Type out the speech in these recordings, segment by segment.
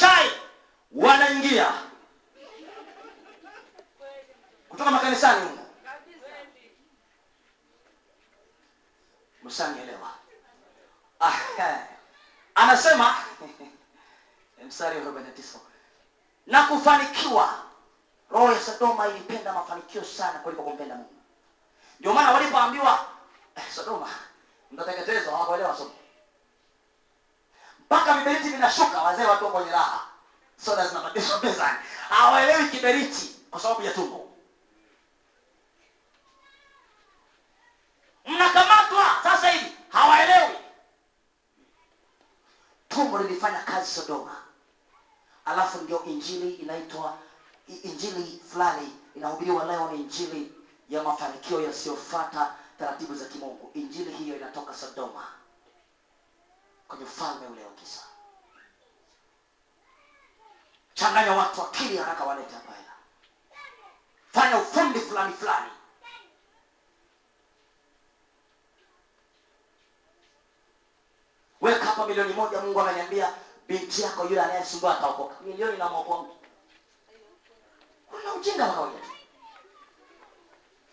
chai wanaingia. Kutoka makanisani humo. Msanielewa ah, eh. anasema mstari wa 49 na kufanikiwa. Roho ya sodoma ilipenda mafanikio sana kuliko kumpenda mungu. Ndio maana walipoambiwa eh, sodoma mtateketezwa hawakuelewa somo mpaka viberiti vinashuka wazee watu kwenye raha. Soda zinabadilishwa mezani hawaelewi kiberiti kwa sababu ya tumbo. Mnakamatwa sasa hivi hawaelewi. Tumbo lilifanya kazi sodoma. Alafu ndio injili inaitwa injili fulani inahubiriwa leo ni injili ya mafanikio yasiyofata taratibu za kimungu. Injili hiyo inatoka sodoma kwenye ufalme ule wa giza changanya watu akili haraka walete hapa hela fanya ufundi fulani fulani. Weka hapa milioni moja mungu ameniambia binti yako yule anayesumbua ataokoka. Milioni namwokoa mtu kuna ujinga wa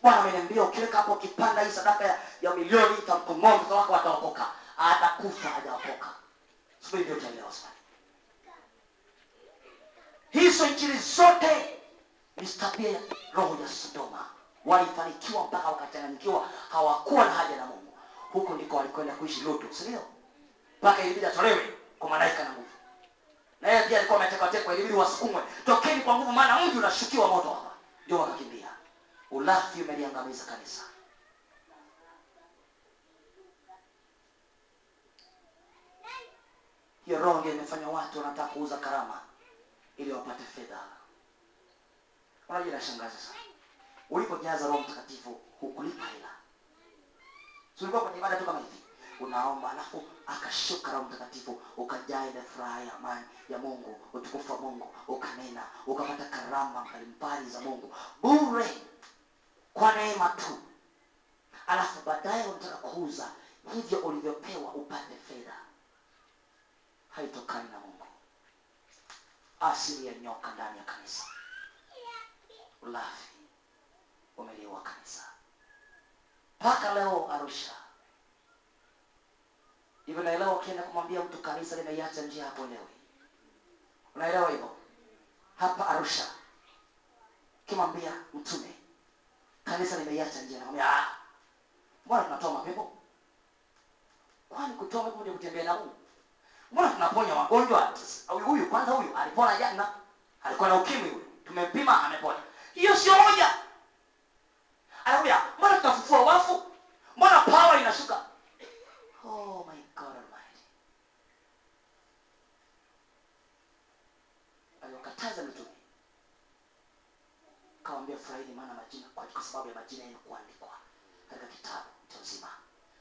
bwana ameniambia ukiweka hapo ukipanda hii sadaka ya, ya milioni itamkomoa mtoto wako ataokoka atakufa hajaokoka. Subiri ndio utaelewa sana hizo injili zote ni tabia ya roho ya sodoma. Walifanikiwa mpaka wakachanganyikiwa. Hawakuwa na haja na mungu. Huko ndiko walikwenda kuishi lutu sindio mpaka ilibidi atolewe kwa malaika na nguvu. Na yeye pia alikuwa ametekatekwa ilibidi wasukumwe. Tokeni kwa nguvu maana mji unashukiwa moto hapa. Ndio wakakimbia. Ulafi umeliangamiza kanisa hiyo ndio imefanya watu wanataka kuuza karama ili wapate fedha. Unajua sana. Ulipojaza roho mtakatifu hukulipa hela. Si ulikuwa kwenye ibada tu kama hivi? Unaomba alafu akashuka roho mtakatifu ukajaa ile furaha ya amani ya mungu utukufu wa mungu ukanena ukapata karama mbalimbali za mungu. Bure kwa neema tu. Alafu baadaye unataka kuuza hivyo ulivyopewa upate fedha haitokani na mungu. Asili ya nyoka ndani ya kanisa. Ulafi. Umeliua kanisa. Mpaka leo arusha. Hivyo naelewa ukienda kumwambia mtu kanisa limeiacha njia hakuelewi unaelewa hivyo? Hapa arusha. Ukimwambia mtume kanisa limeiacha njia. Nakwambia "Ah, mbona tunatoa mapepo kwani kutoa mapepo ndio kutembea na mungu mbona tunaponya wagonjwa? Huyu kwanza huyu alipona jana. Alikuwa na ukimwi huyu. Tumempima amepona. Hiyo sio moja anakuja mbona tunafufua wafu? Mbona pawa inashuka? Oh my god aliwakataza mitume. Kawambia furahini maana majina kwa sababu ya majina yenu kuandikwa katika kitabu cha uzima.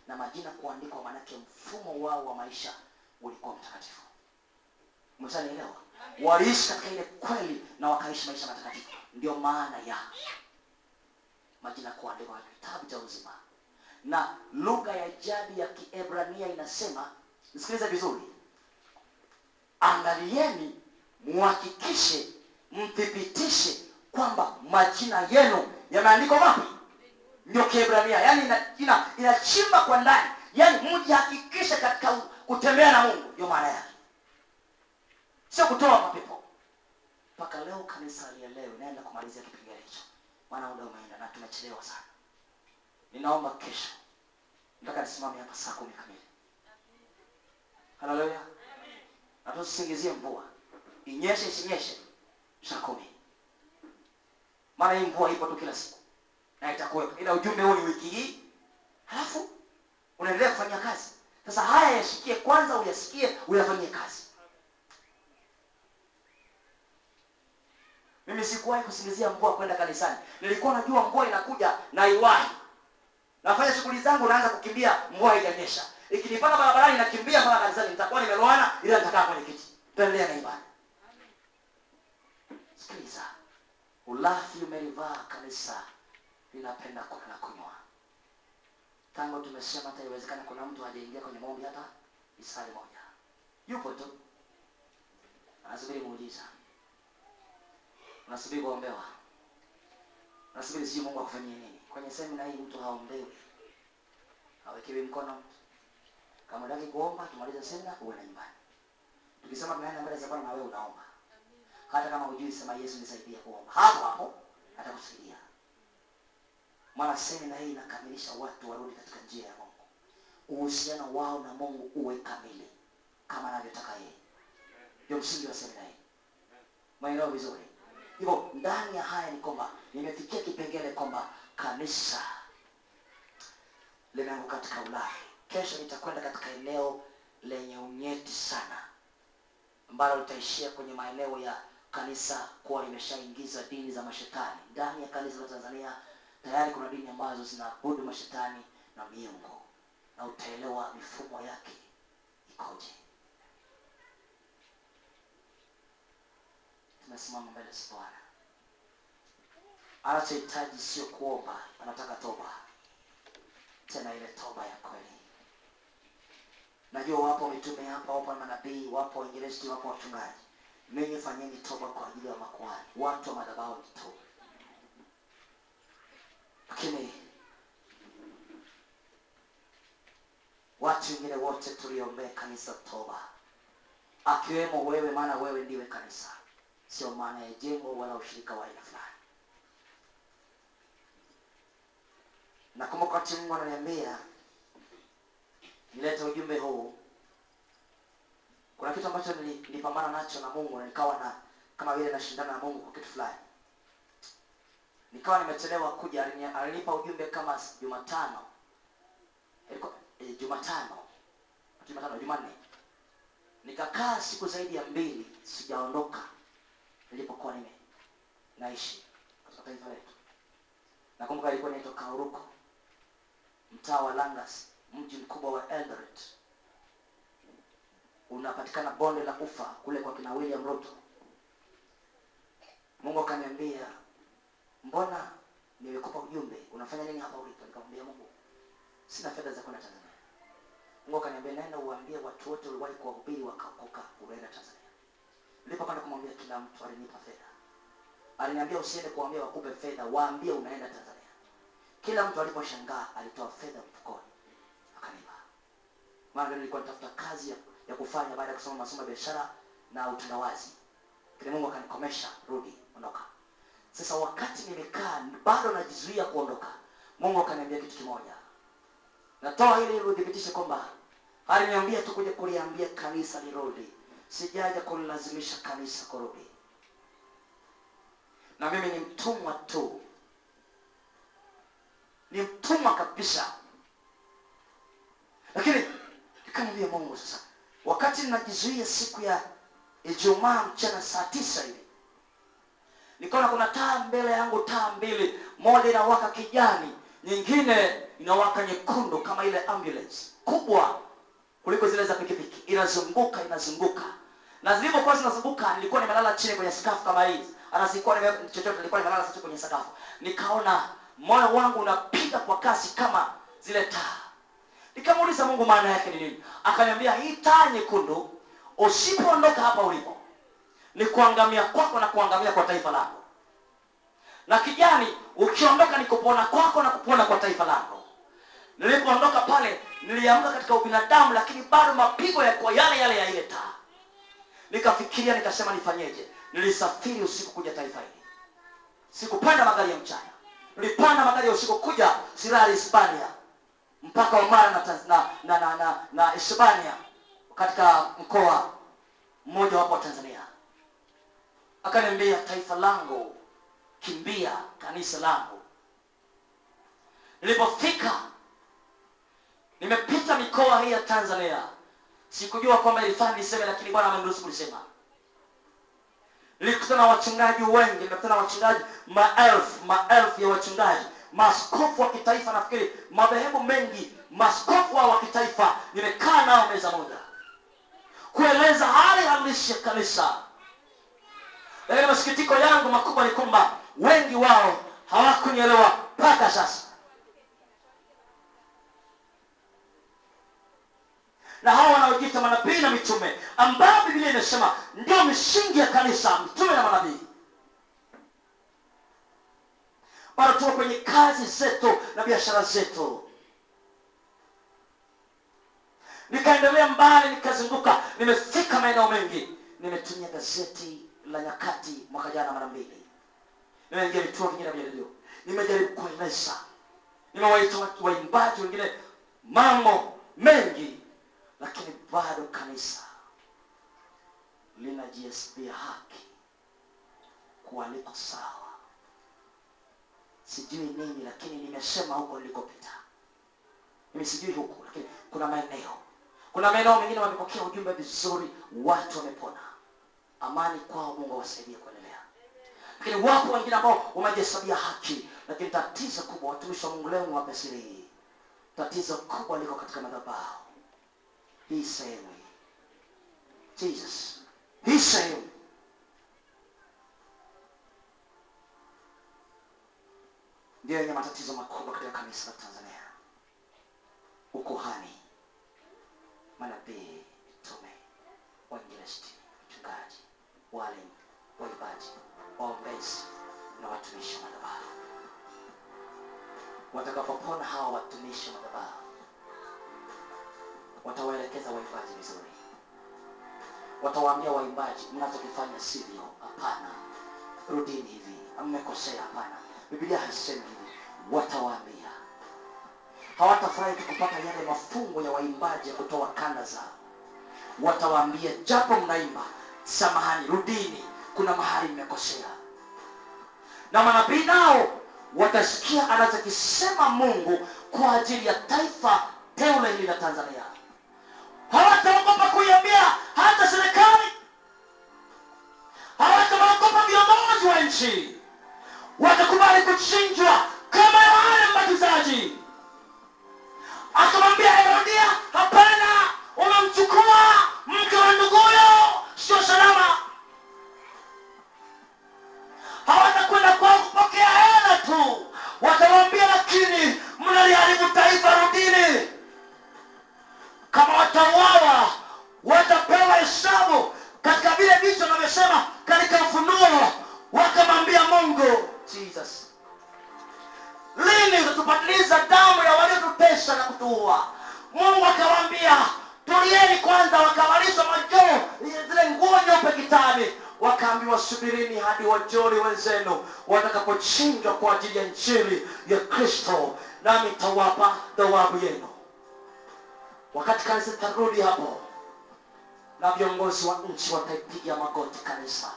Na majina kuandikwa maanake mfumo wao wa maisha ulikuwa mtakatifu. Mtanielewa? Waliishi katika ile kweli na wakaishi maisha matakatifu. Ndio maana ya majina kuandikwa kitabu cha uzima. Na lugha ya jadi ya kiebrania inasema nisikilize vizuri angalieni muhakikishe mthibitishe kwamba majina yenu yameandikwa wapi? Ndio kiebrania. Yaani ina- ina- kwa ndani. Yaani mjihakikishe katika kutembea na mungu ndio maana yake. Sio kutoa mapepo. Mpaka leo kanisa alielewe naenda kumalizia kipengele hicho. Maana muda umeenda na tumechelewa sana. Ninaomba kesho. Nataka nisimame hapa saa kumi kamili. Haleluya na mvua. Inyeshe isinyeshe saa kumi. Maana hii mvua ipo tu kila siku. Na itakuwepo. Ila ujumbe huu ni wiki hii. Halafu unaendelea kufanyia kazi sasa haya yashikie kwanza uyasikie uyafanyie kazi. Mimi sikuwahi kusingizia mvua kwenda kanisani. Nilikuwa najua mvua inakuja na nafanya shughuli zangu naanza kukimbia mvua haijanyesha. Ikinipata barabarani nakimbia mpaka kanisani. Nitakuwa nimeloana ila nitakaa kwenye kiti. Tutaendelea na ibada. Sikiliza. Ulafi umelivaa kanisa linapenda kula na kunywa tangu tumesema hata iwezekana kuna mtu hajaingia kwenye maombi hata isali moja. Yupo tu. Anasubiri muujiza unasubiri kuombewa. Unasubiri sijui mungu akufanyie nini. Kwenye semina hii mtu haombewi hawekewi mkono. Kama utaki kuomba tumalize semina uende nyumbani. Tukisema tunaenda mbele za bwana na wewe unaomba. Hata kama hujui sema yesu nisaidie kuomba. Hapo hapo atakusaidia maana semina hii inakamilisha watu warudi katika njia ya mungu. Uhusiano wao na mungu uwe kamili kama anavyotaka yeye. Ndio msingi wa semina hii. Maeneo vizuri? Hivyo ndani ya haya ni kwamba nimefikia kipengele kwamba kanisa limeanguka katika ulaya kesho nitakwenda katika eneo lenye unyeti sana ambalo litaishia kwenye maeneo ya kanisa kuwa limeshaingiza dini za mashetani. Ndani ya kanisa la tanzania tayari kuna dini ambazo zinaabudu mashetani na miungu na utaelewa mifumo yake ikoje. Tumesimama mbele za bwana. Anachohitaji sio kuomba anataka toba. Tena ile toba ya kweli. Najua wapo mitume hapa wapo manabii wapo wainjilisti wapo wachungaji. Ninyi fanyeni toba kwa ajili ya makuhani. Watu wa madhabahu ni toba lakini watu wengine wote tuliombee kanisa toba akiwemo wewe maana wewe ndiwe kanisa. Sio maana ya jengo wala ushirika wa aina fulani. Nakumbuka wakati mungu ananiambia nilete ujumbe huu. Kuna kitu ambacho nili- nilipambana nacho na mungu na nikawa na kama vile nashindana na mungu kwa kitu fulani nikawa nimechelewa kuja alinipa ujumbe kama jumatano. Eh, jumatano. Jumatano jumanne. Nikakaa siku zaidi ya mbili sijaondoka nilipokuwa nime naishi katika taifa letu. Nakumbuka ilikuwa inaitwa kauruko mtaa wa langas mji mkubwa wa eldoret. Unapatikana bonde la ufa kule kwa kina william ruto. Mungu akaniambia mbona nimekupa ujumbe? Unafanya nini hapa ulipo nikamwambia mungu sina fedha za kwenda tanzania. Mungu akaniambia naenda uambie watu wote uliwahi kuwahubiri wakaokoka unaenda tanzania. Nilipokwenda kumwambia kila mtu alinipa fedha. Aliniambia usiende kuambia wakupe fedha waambie unaenda tanzania. Kila mtu aliposhangaa alitoa fedha mfukoni akanipa. Maana nilikuwa natafuta kazi ya, ya kufanya baada ya kusoma masomo ya biashara na utandawazi. Lakini mungu akanikomesha rudi ondoka sasa wakati nimekaa bado najizuia kuondoka. Mungu akaniambia kitu kimoja. Natoa ili udhibitishe kwamba aliniambia tu kuliambia kanisa lirudi. Sijaja kulilazimisha kanisa kurudi. Na mimi ni mtumwa tu. Ni mtumwa kabisa. Lakini nikamwambia mungu sasa wakati ninajizuia siku ya ijumaa mchana saa tisa hivi nikaona kuna taa mbele yangu taa mbili. Moja inawaka kijani nyingine inawaka nyekundu kama ile ambulance. Kubwa kuliko zile za pikipiki. Inazunguka inazunguka. Na zilivyokuwa zinazunguka nilikuwa nimelala chini kwenye sakafu kama hizi. Hata chochote nilikuwa nimelala sasa kwenye sakafu nikaona moyo wangu unapiga kwa kasi kama zile taa. Nikamuuliza mungu maana yake ni nini? Akaniambia hii taa nyekundu usipoondoka hapa ulipo ni kuangamia kwako na kuangamia kwa taifa lako. Na kijani ukiondoka ni kupona kwako na kupona kwa taifa lako. Nilipoondoka pale niliamka katika ubinadamu lakini bado mapigo yalikuwa yale yale ya ile taa nikafikiria nikasema nifanyeje? Nilisafiri usiku kuja taifa hili. Sikupanda magari ya mchana. Nilipanda magari ya usiku kuja sirari hispania mpaka omara na, Tanz- na, na, na, na, na hispania katika mkoa mmoja wapo wa tanzania akaniambia taifa langu kimbia kanisa langu. Nilipofika nimepita mikoa hii ya tanzania. Sikujua kwamba ilifaa niseme lakini bwana ameniruhusu kulisema. Nilikutana na wachungaji wengi nimekutana na wachungaji maelfu maelfu ya wachungaji maaskofu wa kitaifa nafikiri madhehebu mengi maaskofu hao wa kitaifa nimekaa nao meza moja kueleza hali halisi ya kanisa lakini masikitiko yangu makubwa ni kwamba wengi wao hawakunielewa mpaka sasa. Na hawa wanaojiita manabii na mitume ambao biblia imesema ndio misingi ya kanisa mtume na manabii. Bado tuko kwenye kazi zetu na biashara zetu. Nikaendelea mbali nikazunguka nimefika maeneo mengi nimetumia gazeti la nyakati mwaka jana mara mbili. Nimeingia vituo vingine vya redio nimejaribu kueleza nimewaita waimbaji wengine mambo mengi lakini bado kanisa linajiesbia haki kuwa sawa. Sijui nini lakini nimesema huko nilikopita. Mimi sijui huku lakini kuna maeneo. Kuna maeneo mengine wamepokea ujumbe vizuri watu wamepona amani kwao mungu awasaidie kuendelea. Lakini wapo wengine ambao wamejihesabia haki lakini tatizo kubwa watumishi wa mungu leo ni wapesiri. Tatizo kubwa liko katika madhabahu. Hii sehemu jesus hii sehemu. Ndio yenye matatizo makubwa katika kanisa la tanzania. Ukuhani manabii mitume wainjilisti mchungaji walimu waimbaji waombezi na watumishi wa madhabahu. Watakapopona hawa watumishi wa madhabahu watawaelekeza waimbaji vizuri. Watawaambia waimbaji mnachokifanya sivyo hapana. Rudini hivi. Mmekosea. Hapana. Bibilia hasemi hivi. Watawaambia. Hawatafurahi tu kupata yale mafungo ya waimbaji ya kutoa kanda zao. Watawaambia japo mnaimba samahani rudini. Kuna mahali mmekosea. Na manabii nao watasikia anachokisema mungu kwa ajili ya taifa teule hili la tanzania. Hawataogopa kuiambia hata serikali. Hawataogopa viongozi wa nchi. Watakubali kuchinjwa kama yohane mbatizaji akamwambia herodia hapana umemchukua mke wa nduguyo sio salama. Hawatakwenda kwao kupokea hela tu. Watawambia lakini mnaliharibu taifa rudini. Kama watauawa watapewa hesabu. Katika vile vicho navyosema katika ufunuo wakamwambia mungu jesus lini utatupatiliza damu ya waliotutesa na kutuua? Mungu akawaambia tulieni kwanza wakavalishwa majoo zile nguo nyeupe kitani. Wakaambiwa subirini hadi wajoli wenzenu watakapochinjwa kwa ajili ya njiri ya kristo nami tawapa thawabu yenu. Wakati kanisa tarudi hapo na viongozi wa nchi wataipiga magoti kanisa.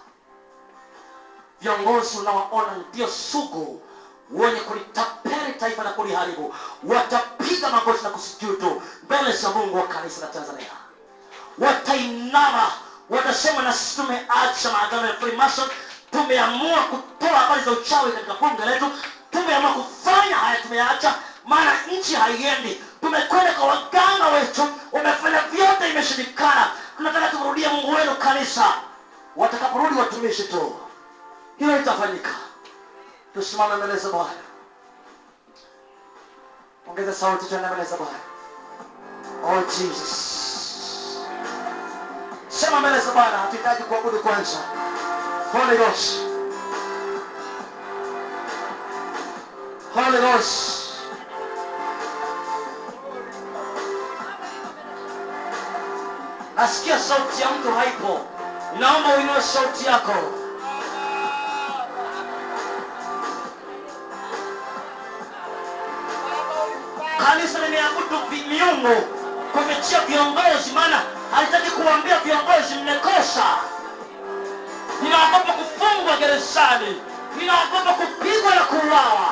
Viongozi unawaona ndio sugu wenye kulitapeli taifa na kuliharibu watapiga magoti na kusujudu mbele za mungu wa kanisa la tanzania. Watainama watasema na sisi tumeacha maagano ya freemason. Tumeamua kutoa habari za uchawi katika bunge letu. Tumeamua kufanya haya tumeacha maana nchi haiendi. Tumekwenda kwa waganga wetu wamefanya vyote imeshindikana. Tunataka tumrudie mungu wenu kanisa. Watakaporudi watumishi tu. Hilo litafanyika tusimame mbele za bwana ongeza sauti tuende mbele za bwana. Oh jesus. Sema mbele za bwana hatuhitaji kuabudu kwanza. Holy ghost. Holy ghost. Nasikia sauti ya mtu haipo. Naomba uinue sauti yako kanisa limeabudu miungu kupitia viongozi maana halitaki kuambia viongozi mmekosa. Ninaogopa kufungwa gerezani ninaogopa kupigwa na kuuawa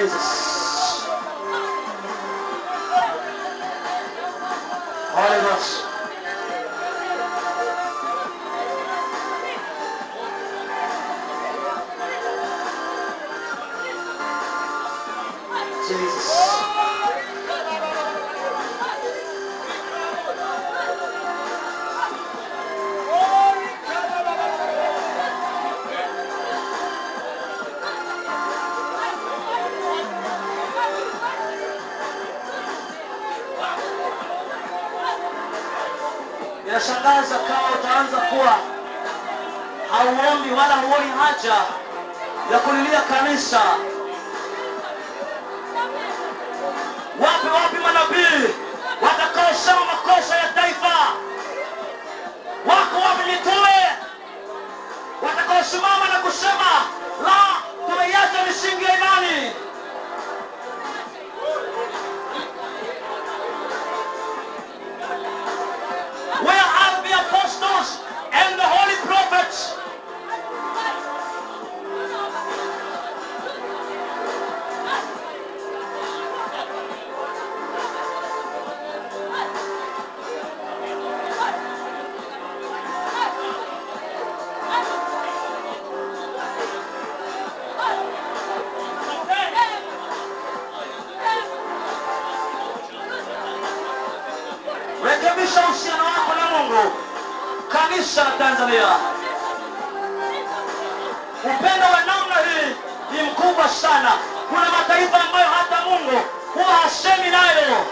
Jesus. Inashangaza kama utaanza kuwa hauombi wala huoni haja ya kulilia kanisa. Wapi wapi manabii watakaosema makosa ya taifa? Wako wapi mitume watakaosimama na kusema la, tumeiacha misingi upendo wa namna hii ni mkubwa sana. Kuna mataifa ambayo hata Mungu huwa hasemi nayo.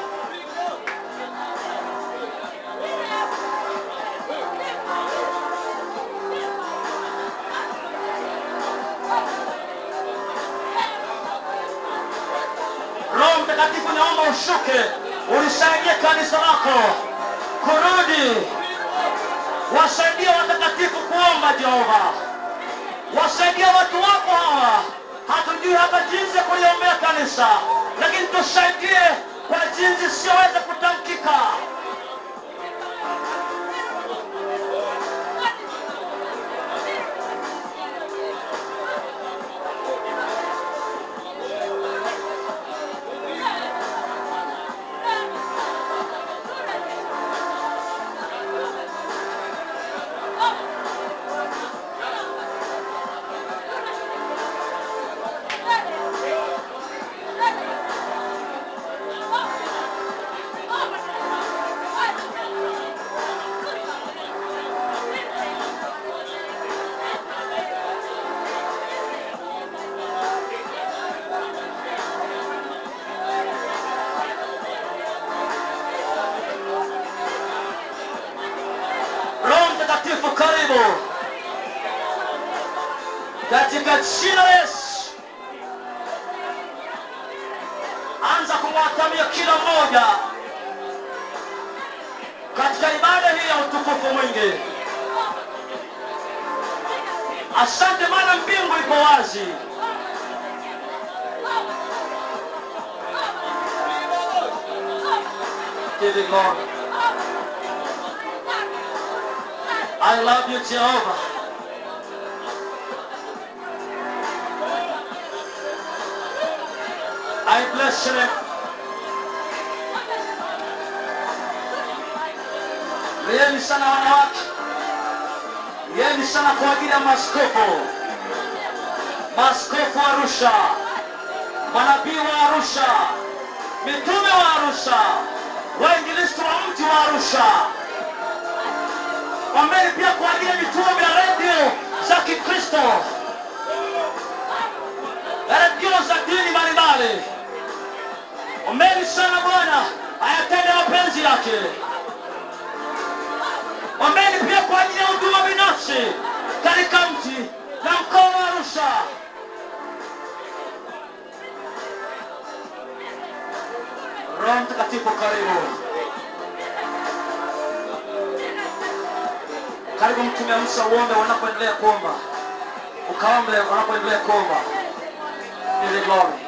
Roho Mtakatifu, naomba ushuke, ulisaidie kanisa lako kurudi, wasaidie watakatifu kuomba. Jehova, wasaidie watu wako hawa. Hatujui hata jinsi ya kuliombea kanisa, lakini tusaidie kwa jinsi isiyoweza kutamkika. Give you glory. I love you Jehovah. I bless your name. Sana wanawake, lieni sana kwa ajili ya maaskofu, maaskofu wa Arusha, manabii wa Arusha, mitume wa Arusha, wainjilisti wa mji wa Arusha. Ombeni pia kwa ajili ya vituo vya redio za Kikristo, redio za dini mbalimbali. Ombeni sana Bwana ayatende mapenzi yake. Ombeni pia kwa ajili ya huduma binafsi katika mji na mkoa wa Arusha. Roho Mtakatifu, karibu, karibu mtume Musa, uombe wanapoendelea kuomba, ukaombe wanapoendelea kuomba. The glory.